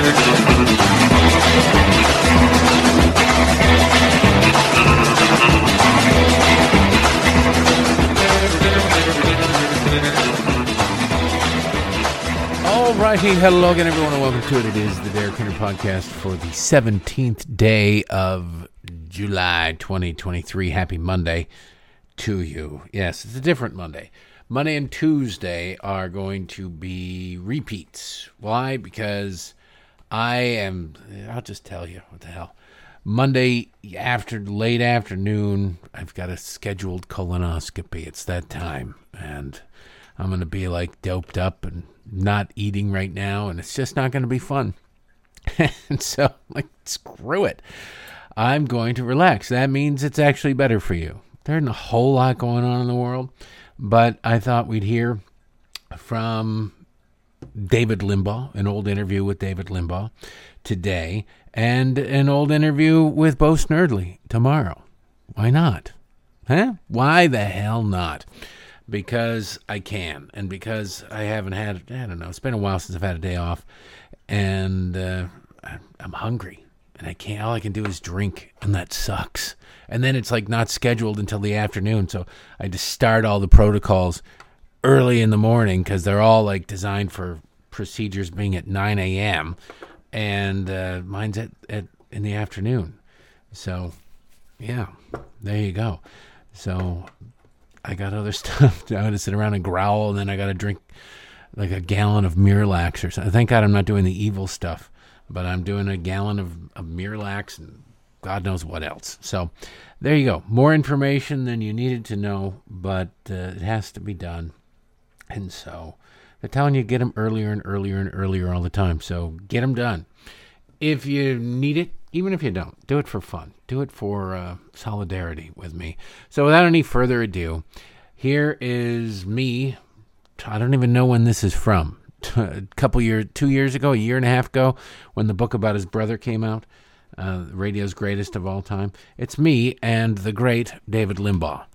All righty, hello again, everyone, and welcome to it. It is the Derek Hunter podcast for the 17th day of July 2023. Happy Monday to you. Yes, it's a different Monday. Monday and Tuesday are going to be repeats. Why? Because I am, I'll just tell you, what the hell. Monday after late afternoon, I've got a scheduled colonoscopy. It's that time. And I'm to be like doped up and not eating right now. And it's just not to be fun. and so, like, screw it. I'm going to relax. That means it's actually better for you. There isn't a whole lot going on in the world, but I thought we'd hear from David Limbaugh, an old interview with David Limbaugh today, and an old interview with Bo Snerdley tomorrow. Why not? Huh? Why the hell not? Because I can, and because I haven't had, I don't know, it's been a while since I've had a day off, and uh, I'm hungry, and I can't, all I can do is drink, and that sucks. And then it's like not scheduled until the afternoon, so I just start all the protocols early in the morning because they're all like designed for procedures being at 9 a.m. and uh, mine's at, at in the afternoon. So, yeah, there you go. So, I got other stuff. I got to sit around and growl, and then I got to drink like a gallon of Miralax or something. Thank God I'm not doing the evil stuff, but I'm doing a gallon of, of Miralax and God knows what else. So, there you go. More information than you needed to know, but uh, it has to be done. And so they're telling you get them earlier and earlier and earlier all the time. So get them done. If you need it, even if you don't, do it for fun. Do it for uh, solidarity with me. So without any further ado, here is me. I don't even know when this is from. a couple years, two years ago, a year and a half ago, when the book about his brother came out, uh, radio's greatest of all time. It's me and the great David Limbaugh.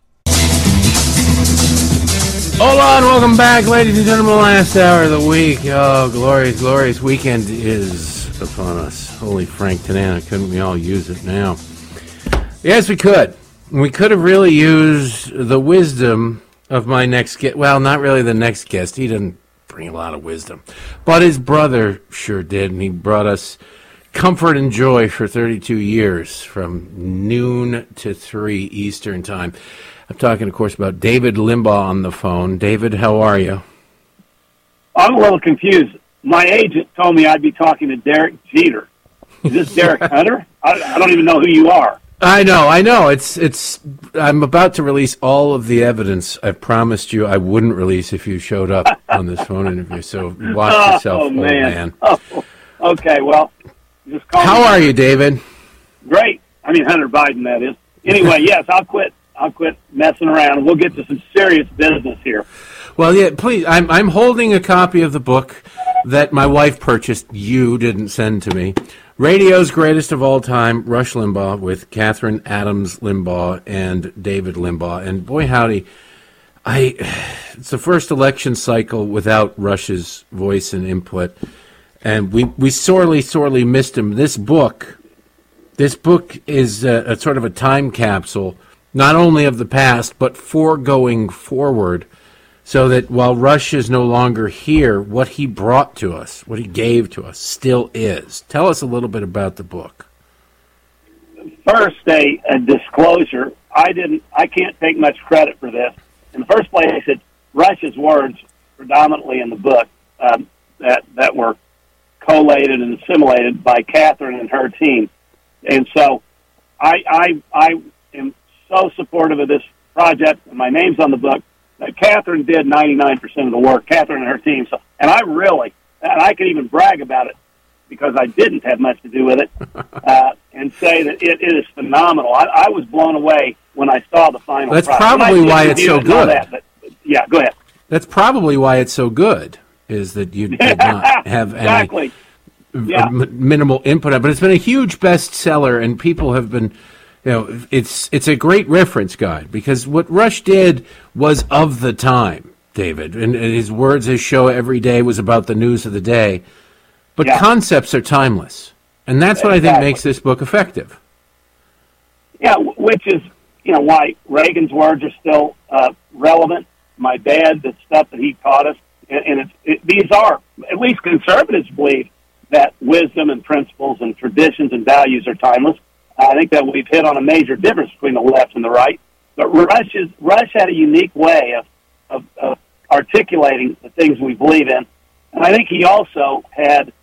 Hola and welcome back, ladies and gentlemen. Last hour of the week. Oh, glorious, glorious weekend is upon us. Holy Frank Tanana, couldn't we all use it now? Yes, we could. We could have really used the wisdom of my next guest. Well, not really the next guest. He didn't bring a lot of wisdom, but his brother sure did, and he brought us comfort and joy for 32 years from noon to 3 Eastern Time. I'm talking, of course, about David Limbaugh on the phone. David, how are you? I'm a little confused. My agent told me I'd be talking to Derek Jeter. Is this Derek Hunter? I, I don't even know who you are. I know, I know. It's it's. I'm about to release all of the evidence I promised you I wouldn't release if you showed up on this phone interview. So watch oh, yourself, oh, old man. man. Oh, okay, well, just call How are you, David? Great. I mean, Hunter Biden, that is. Anyway, yes, I'll quit. I'll quit messing around. We'll get to some serious business here. Well, yeah, please. I'm I'm holding a copy of the book that my wife purchased. You didn't send to me. Radio's greatest of all time, Rush Limbaugh, with Kathryn Adams Limbaugh and David Limbaugh. And boy, howdy, I it's the first election cycle without Rush's voice and input, and we we sorely sorely missed him. This book, this book is a, a sort of a time capsule, not only of the past but for going forward so that while Rush is no longer here, what he brought to us, what he gave to us, still is. Tell us a little bit about the book. First, a, a disclosure. I didn't. I can't take much credit for this. In the first place, it's Rush's words predominantly in the book um, that that were collated and assimilated by Kathryn and her team. And so I, I, I am so supportive of this project. And my name's on the book. Uh, Kathryn did 99% of the work, Kathryn and her team. So, and I really, and I can even brag about it because I didn't have much to do with it, uh, and say that it, it is phenomenal. I, I was blown away when I saw the final. That's product. Probably why it's so it and all good. That, but, but yeah, go ahead. That's probably why it's so good, is that you did not have any. Yeah. minimal input on it. But it's been a huge bestseller, and people have been, you know, it's it's a great reference guide because what Rush did was of the time, David, and, and his words, his show every day was about the news of the day. but Yeah. concepts are timeless, and that's what I think makes this book effective. Yeah, which is you know why Reagan's words are still uh, relevant. My dad, the stuff that he taught us, and, and it's, it, these are at least conservatives believe that wisdom and principles and traditions and values are timeless. I think that we've hit on a major difference between the left and the right. But Rush is Rush had a unique way of, of, of articulating the things we believe in, and I think he also had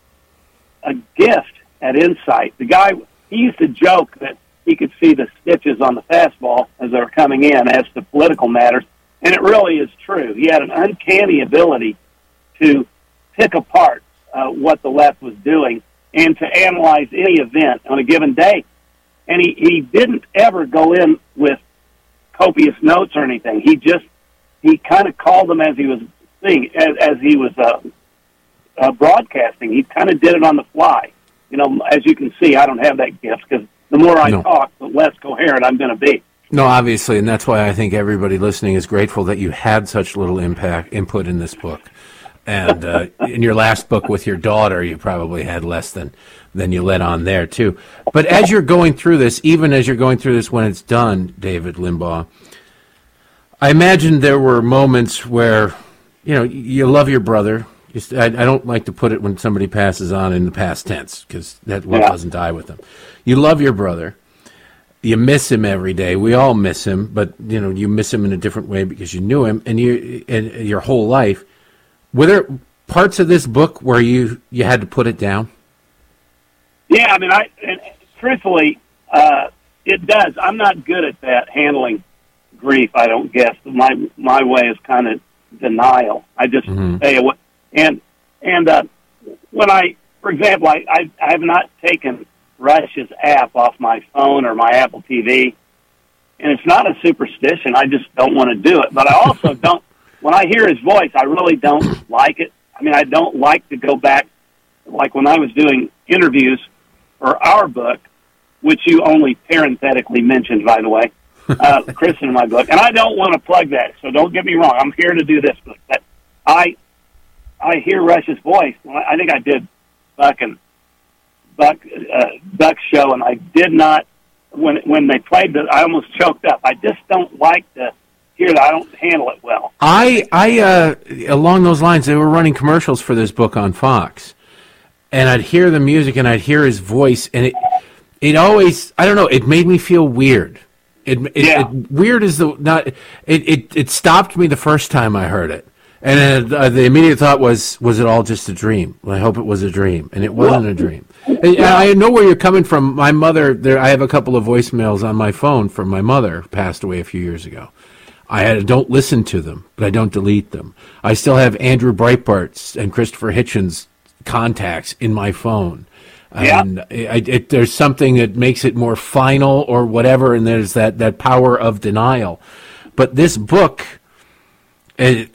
a gift at insight. The guy he used to joke that he could see the stitches on the fastball as they were coming in as to political matters, and it really is true. He had an uncanny ability to pick apart uh, what the left was doing and to analyze any event on a given day. And he, he didn't ever go in with copious notes or anything. He just he kind of called them as he was seeing as, as he was uh, uh, broadcasting. He kind of did it on the fly. You know, as you can see, I don't have that gift because the more I No. talk, the less coherent I'm going to be. No, obviously, and that's why I think everybody listening is grateful that you had such little impact input in this book. And uh, in your last book with your daughter, you probably had less than than you let on there too. But as you're going through this, even as you're going through this, when it's done, David Limbaugh, I imagine there were moments where you know you love your brother. I, don't like to put it when somebody passes on in the past tense because that love Yeah. doesn't die with them. You love your brother you miss him every day. We all miss him, but you know you miss him in a different way because you knew him and you and your whole life. Were there parts of this book where you you had to put it down? Yeah, I mean, I and truthfully, uh, it does. I'm not good at that handling grief. I don't guess my my way is kind of denial. I just Mhm. stay away. And and uh, when I, for example, I, I I have not taken Rush's app off my phone or my Apple TV, and it's not a superstition. I just don't want to do it. But I also don't. When I hear his voice, I really don't like it. I mean, I don't like to go back. Like when I was doing interviews for our book, which you only parenthetically mentioned, by the way, uh, Chris in my book, and I don't want to plug that, so don't get me wrong. I'm here to do this book, but I I hear Rush's voice. I think I did Buck and Buck uh, Buck's show, and I did not when when they played it. I almost choked up. I just don't like to that. I don't handle it well. I I uh, along those lines, they were running commercials for this book on Fox, and I'd hear the music and I'd hear his voice, and it it always I don't know. It made me feel weird. It, it, Yeah. it weird is the not. It, it it stopped me the first time I heard it, and uh, the immediate thought was, was it all just a dream? Well, I hope it was a dream, and it wasn't a dream. And I know where you're coming from. My mother, there, I have a couple of voicemails on my phone from my mother, passed away a few years ago. I don't listen to them, but I don't delete them. I still have Andrew Breitbart's and Christopher Hitchens contacts in my phone. Yeah. And I, it, there's something that makes it more final or whatever, and there's that, that power of denial. But this book, it,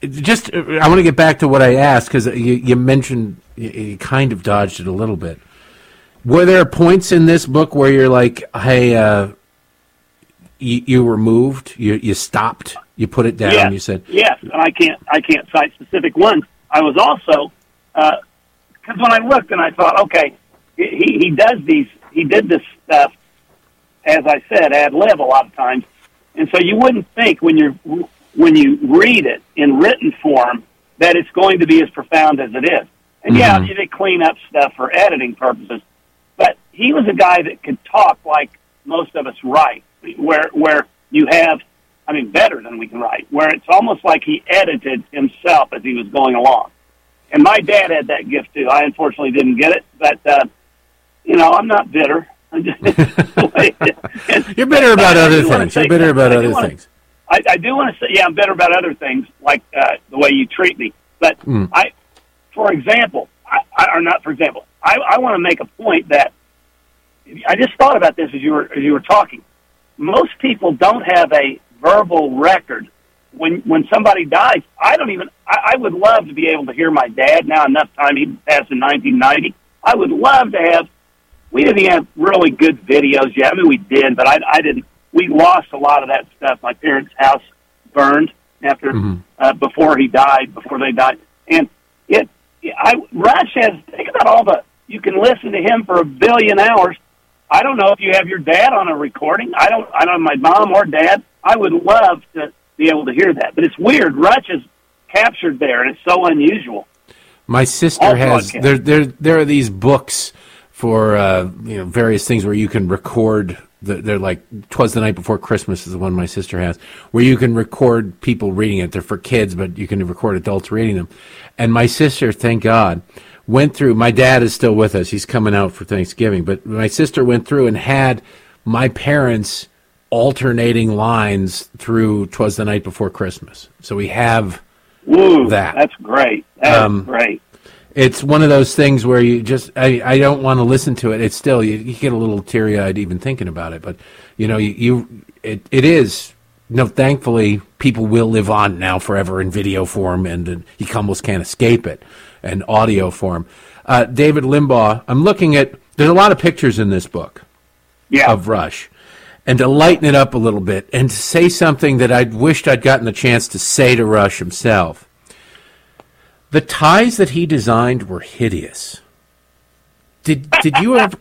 it just I want to get back to what I asked because you, you mentioned you, you kind of dodged it a little bit. Were there points in this book where you're like, "Hey, uh, you, you were moved, you you stopped, you put it down, yes, you said, yes, and I can't I can't cite specific ones. I was also because when I looked and I thought, okay, he he does these he did this stuff as I said ad lib a lot of times, and so you wouldn't think when you're when you read it in written form that it's going to be as profound as it is. And yeah, Mhm. they clean up stuff for editing purposes, but he was a guy that could talk like most of us write, where where you have, I mean, better than we can write, where it's almost like he edited himself as he was going along. And my dad had that gift too. I unfortunately didn't get it, but uh, you know, I'm not bitter. "You're bitter about other things. You're bitter about other things." I, I do want to say, yeah, I'm better about other things, like uh, the way you treat me. But Mm. I, for example, I, I, or not for example, I, I want to make a point that I just thought about this as you were as you were talking. Most people don't have a verbal record when when somebody dies. I don't even. I, I would love to be able to hear my dad now. Enough time he passed in 1990. I would love to have. We didn't have really good videos yet. I mean, we did, but I, I didn't. We lost a lot of that stuff. My parents' house burned after Mhm. uh, before he died, before they died, and it. I Rush has got all the. You can listen to him for a billion hours. I don't know if you have your dad on a recording. I don't. I don't. have My mom or dad. I would love to be able to hear that, but it's weird. Rush is captured there, and it's so unusual. My sister All has there there there are these books for uh, you know various things where you can record. The, they're like "Twas the Night Before Christmas" is the one my sister has, where you can record people reading it. They're for kids, but you can record adults reading them. And my sister, thank God, went through. My dad is still with us; he's coming out for Thanksgiving. But my sister went through and had my parents alternating lines through "Twas the Night Before Christmas." So we have Woo, That. that's great. That's Um, great. it's one of those things where you just I, I don't want to listen to it. It's still you, you get a little teary eyed even thinking about it. But you know you, you it, it is no. Thankfully, people will live on now forever in video form, and, and you almost can't escape it, and audio form. Uh, David Limbaugh. I'm looking at. There's a lot of pictures in this book Yeah. of Rush. And to lighten it up a little bit and to say something that I'd wished I'd gotten the chance to say to Rush himself. The ties that he designed were hideous. Did did you ever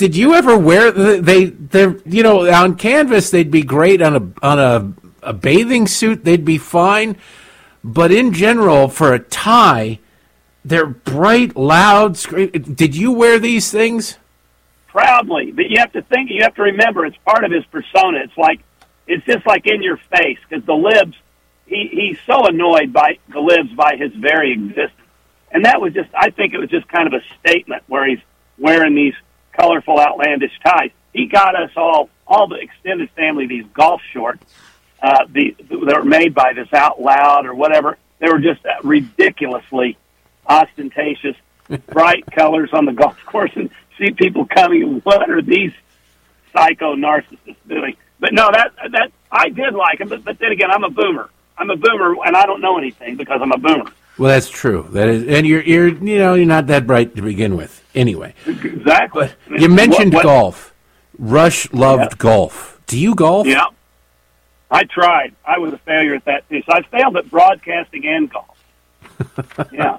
did you ever wear the, they they you know on canvas they'd be great on a on a a bathing suit they'd be fine but in general for a tie they're bright loud scream did you wear these things proudly. But you have to think, you have to remember, it's part of his persona. It's like, it's just like in your face because the libs, he, he's so annoyed by the libs by his very existence. And that was just, I think it was just kind of a statement where he's wearing these colorful, outlandish ties. He got us all, all the extended family, these golf shorts, uh, the, that were made by this Out Loud or whatever. They were just uh, ridiculously ostentatious, bright colors on the golf course, and see people coming. What are these psycho narcissists doing? But no, that that I did like him. But, but then again, I'm a boomer. I'm a boomer, and I don't know anything because I'm a boomer. Well, that's true. That is, and you're you're you know you're not that bright to begin with. Anyway, Exactly. you mentioned What- what- golf. Rush loved Yeah. golf. Do you golf? Yeah, I tried. I was a failure at that too. So I failed at broadcasting and golf. Yeah.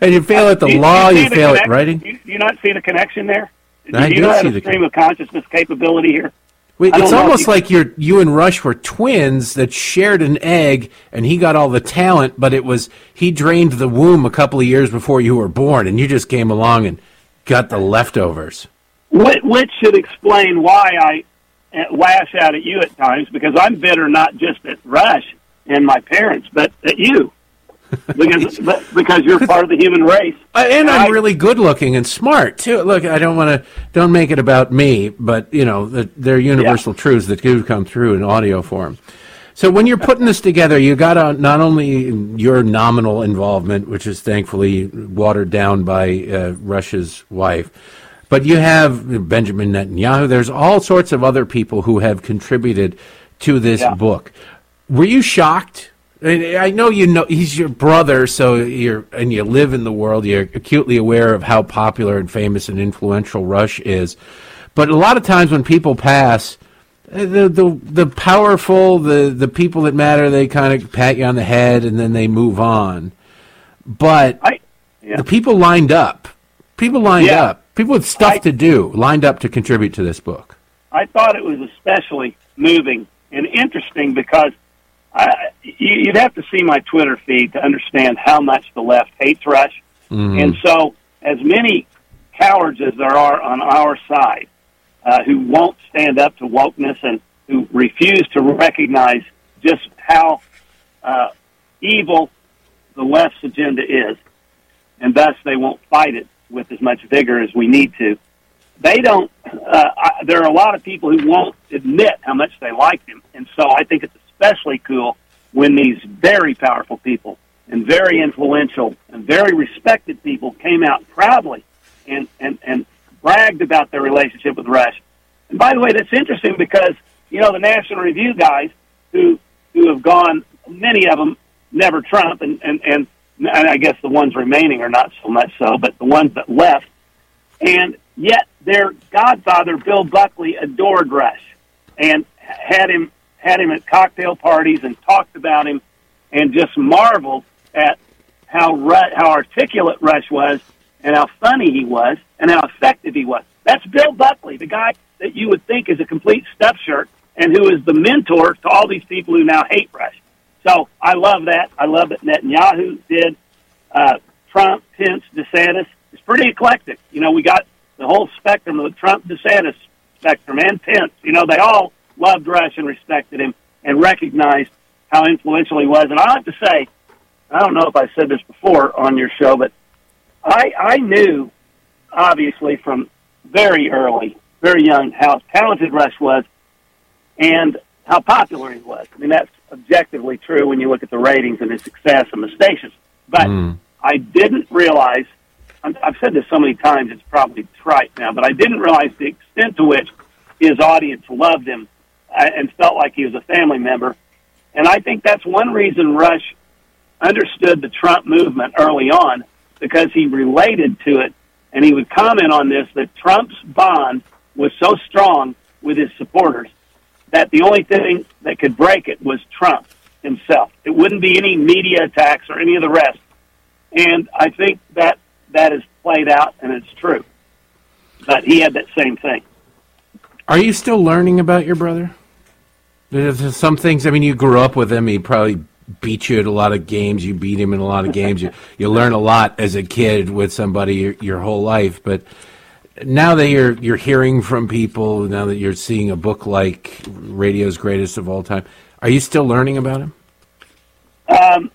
and you fail at the Do you- law. do You, see fail at writing. You, do you not see the connection there? I do do you not see have the a stream of consciousness capability here? Wait, it's almost you- like you're you and Rush were twins that shared an egg, and he got all the talent, but it was he drained the womb a couple of years before you were born, and you just came along and got the leftovers. Which, which should explain why I uh, lash out at you at times because I'm bitter not just at Rush and my parents, but at you because because you're part of the human race. Uh, and I'm really good looking and smart too. Look, I don't want to don't make it about me, but you know, the, they're universal truths that do come through in audio form. So when you're putting this together, you got uh, not only your nominal involvement, which is thankfully watered down by uh, Rush's wife, but you have Benjamin Netanyahu. There's all sorts of other people who have contributed to this Yeah. book. Were you shocked? And I know you know he's your brother, so you're and you live in the world. You're acutely aware of how popular and famous and influential Rush is. But a lot of times when people pass, uh, the the the powerful, the the people that matter, they kind of pat you on the head and then they move on. But I yeah. the people lined up, people lined Yeah. up, people with stuff I- to do, lined up to contribute to this book. I thought it was especially moving and interesting because I, you- you'd have to see my Twitter feed to understand how much the left hates Rush. And so, as many cowards as there are on our side uh, who won't stand up to wokeness and who refuse to recognize just how uh, evil the left's agenda is, and thus they won't fight it with as much vigor as we need to they don't. Uh, I, there are a lot of people who won't admit how much they like him, and so I think it's especially cool when these very powerful people and very influential and very respected people came out proudly and and and bragged about their relationship with Rush. And by the way, that's interesting because you know the National Review guys who who have gone, many of them never Trump, and and and, and I guess the ones remaining are not so much so, but the ones that left and yet their godfather Bill Buckley adored Rush and had him had him at cocktail parties and talked about him and just marveled at how Ru- how articulate Rush was and how funny he was and how effective he was. That's Bill Buckley, the guy that you would think is a complete stuff shirt and who is the mentor to all these people who now hate Rush. So I love that. I love that Netanyahu did. Uh, Trump, Pence, DeSantis. It's pretty eclectic. You know, we got the whole spectrum of the Trump, DeSantis spectrum, and Pence. You know, they all loved Rush and respected him and recognized how influential he was. And I have to say, I don't know if I said this before on your show, but I I knew obviously from very early, very young, how talented Rush was and how popular he was. I mean, that's objectively true when you look at the ratings and his success and the stations. But mm. I didn't realize, I've said this so many times, it's probably trite now, but I didn't realize the extent to which his audience loved him and felt like he was a family member. And I think that's one reason Rush understood the Trump movement early on because he related to it and he would comment on this that Trump's bond was so strong with his supporters that the only thing that could break it was Trump himself. It wouldn't be any media attacks or any of the rest. And I think that that is played out and it's true. But he had that same thing. Are you still learning about your brother? There's some things. I mean, you grew up with him. He probably beat you at a lot of games. You beat him in a lot of games. you you learn a lot as a kid with somebody your, your whole life. But now that you're you're hearing from people, now that you're seeing a book like Radio's Greatest of All Time, are you still learning about him? Um,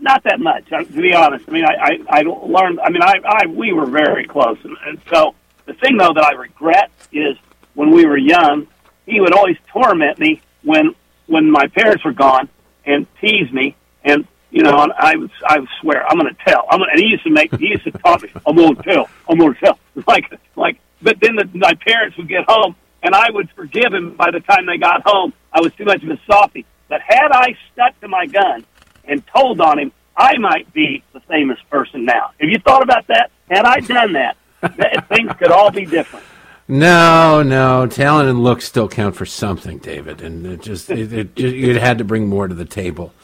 not that much, uh, to be honest. I mean, I, I, I learned. I mean, I, I we were very close, and, and so the thing though that I regret is when we were young, he would always torment me when when my parents were gone and teased me and you know, and I would, I swear, I'm going to tell. I'm gonna, and he used to make, he used to talk I'm going to tell, I'm going to tell. Like, like, but then the, my parents would get home and I would forgive him by the time they got home. I was too much of a softy. But had I stuck to my gun and told on him, I might be the famous person now. Have you thought about that? Had I done that things could all be different. No, no, talent and looks still count for something, David, and it just it, it, it had to bring more to the table.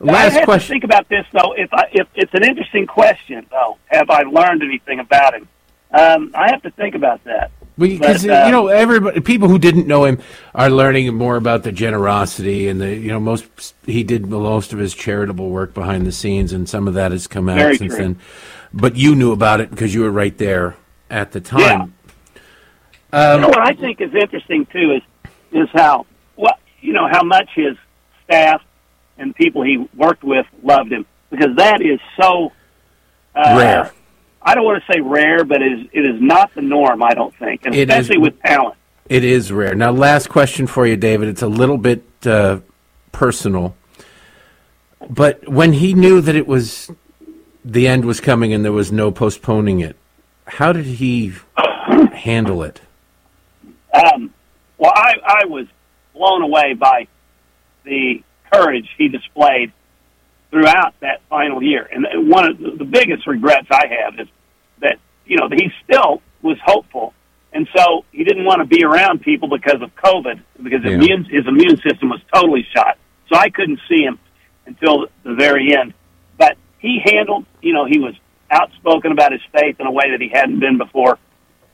Last I question. To think about this though. If I, if it's an interesting question though, have I learned anything about him? Um, I have to think about that. Because uh, you know, everybody, people who didn't know him are learning more about the generosity and the you know most. He did most of his charitable work behind the scenes, and some of that has come out since true. then. But you knew about it because you were right there at the time. Um, you know what I think is interesting too is is how what you know how much his staff and people he worked with loved him because that is so uh, rare. I don't want to say rare, but it is it is not the norm. I don't think, and especially is, with talent. It is rare. Now, last question for you, David. It's a little bit uh, personal, but when he knew that it was the end was coming and there was no postponing it, how did he handle it? Um, well, I, I was blown away by the courage he displayed throughout that final year. And one of the biggest regrets I have is that, you know, he still was hopeful. And so he didn't want to be around people because of COVID, because yeah. immune, his immune system was totally shot. So I couldn't see him until the very end. But he handled, you know, he was outspoken about his faith in a way that he hadn't been before.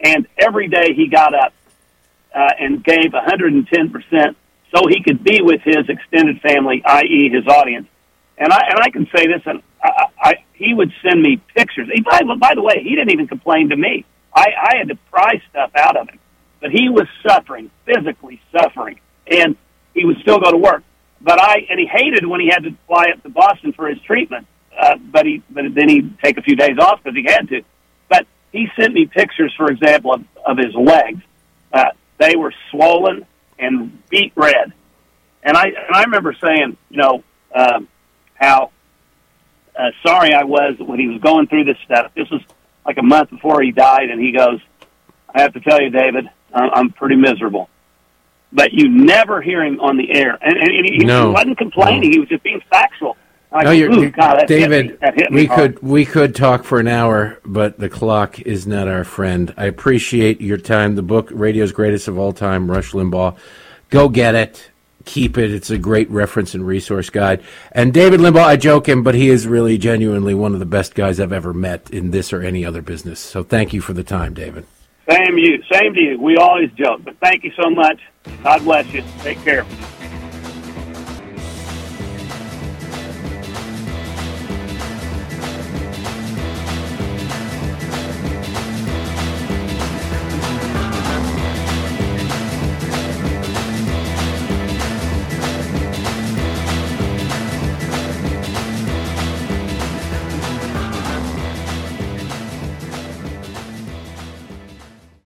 And every day he got up uh, and gave 110% so he could be with his extended family, i.e., his audience. And I and I can say this, and I, I, he would send me pictures. He, by, by the way, he didn't even complain to me. I, I had to pry stuff out of him, but he was suffering, physically suffering, and he would still go to work. But I and he hated when he had to fly up to Boston for his treatment. Uh, but he but then he'd take a few days off because he had to. But he sent me pictures, for example, of, of his legs. They were swollen and beet red. And I and I remember saying, you know, um, how uh, sorry I was when he was going through this stuff. This was like a month before he died, and he goes, "I have to tell you, David, I'm pretty miserable." But you never hear him on the air, and, and he, no. he wasn't complaining; no. he was just being factual. No, you're, God, David. we could we could talk for an hour, but the clock is not our friend. I appreciate your time. The book, Radio's Greatest of All Time, Rush Limbaugh. Go get it. keep it. It's a great reference and resource guide. And David Limbaugh, I joke him, but he is really genuinely one of the best guys I've ever met in this or any other business. So thank you for the time, David. Same you, same to you. We always joke, but thank you so much. God bless you. Take care.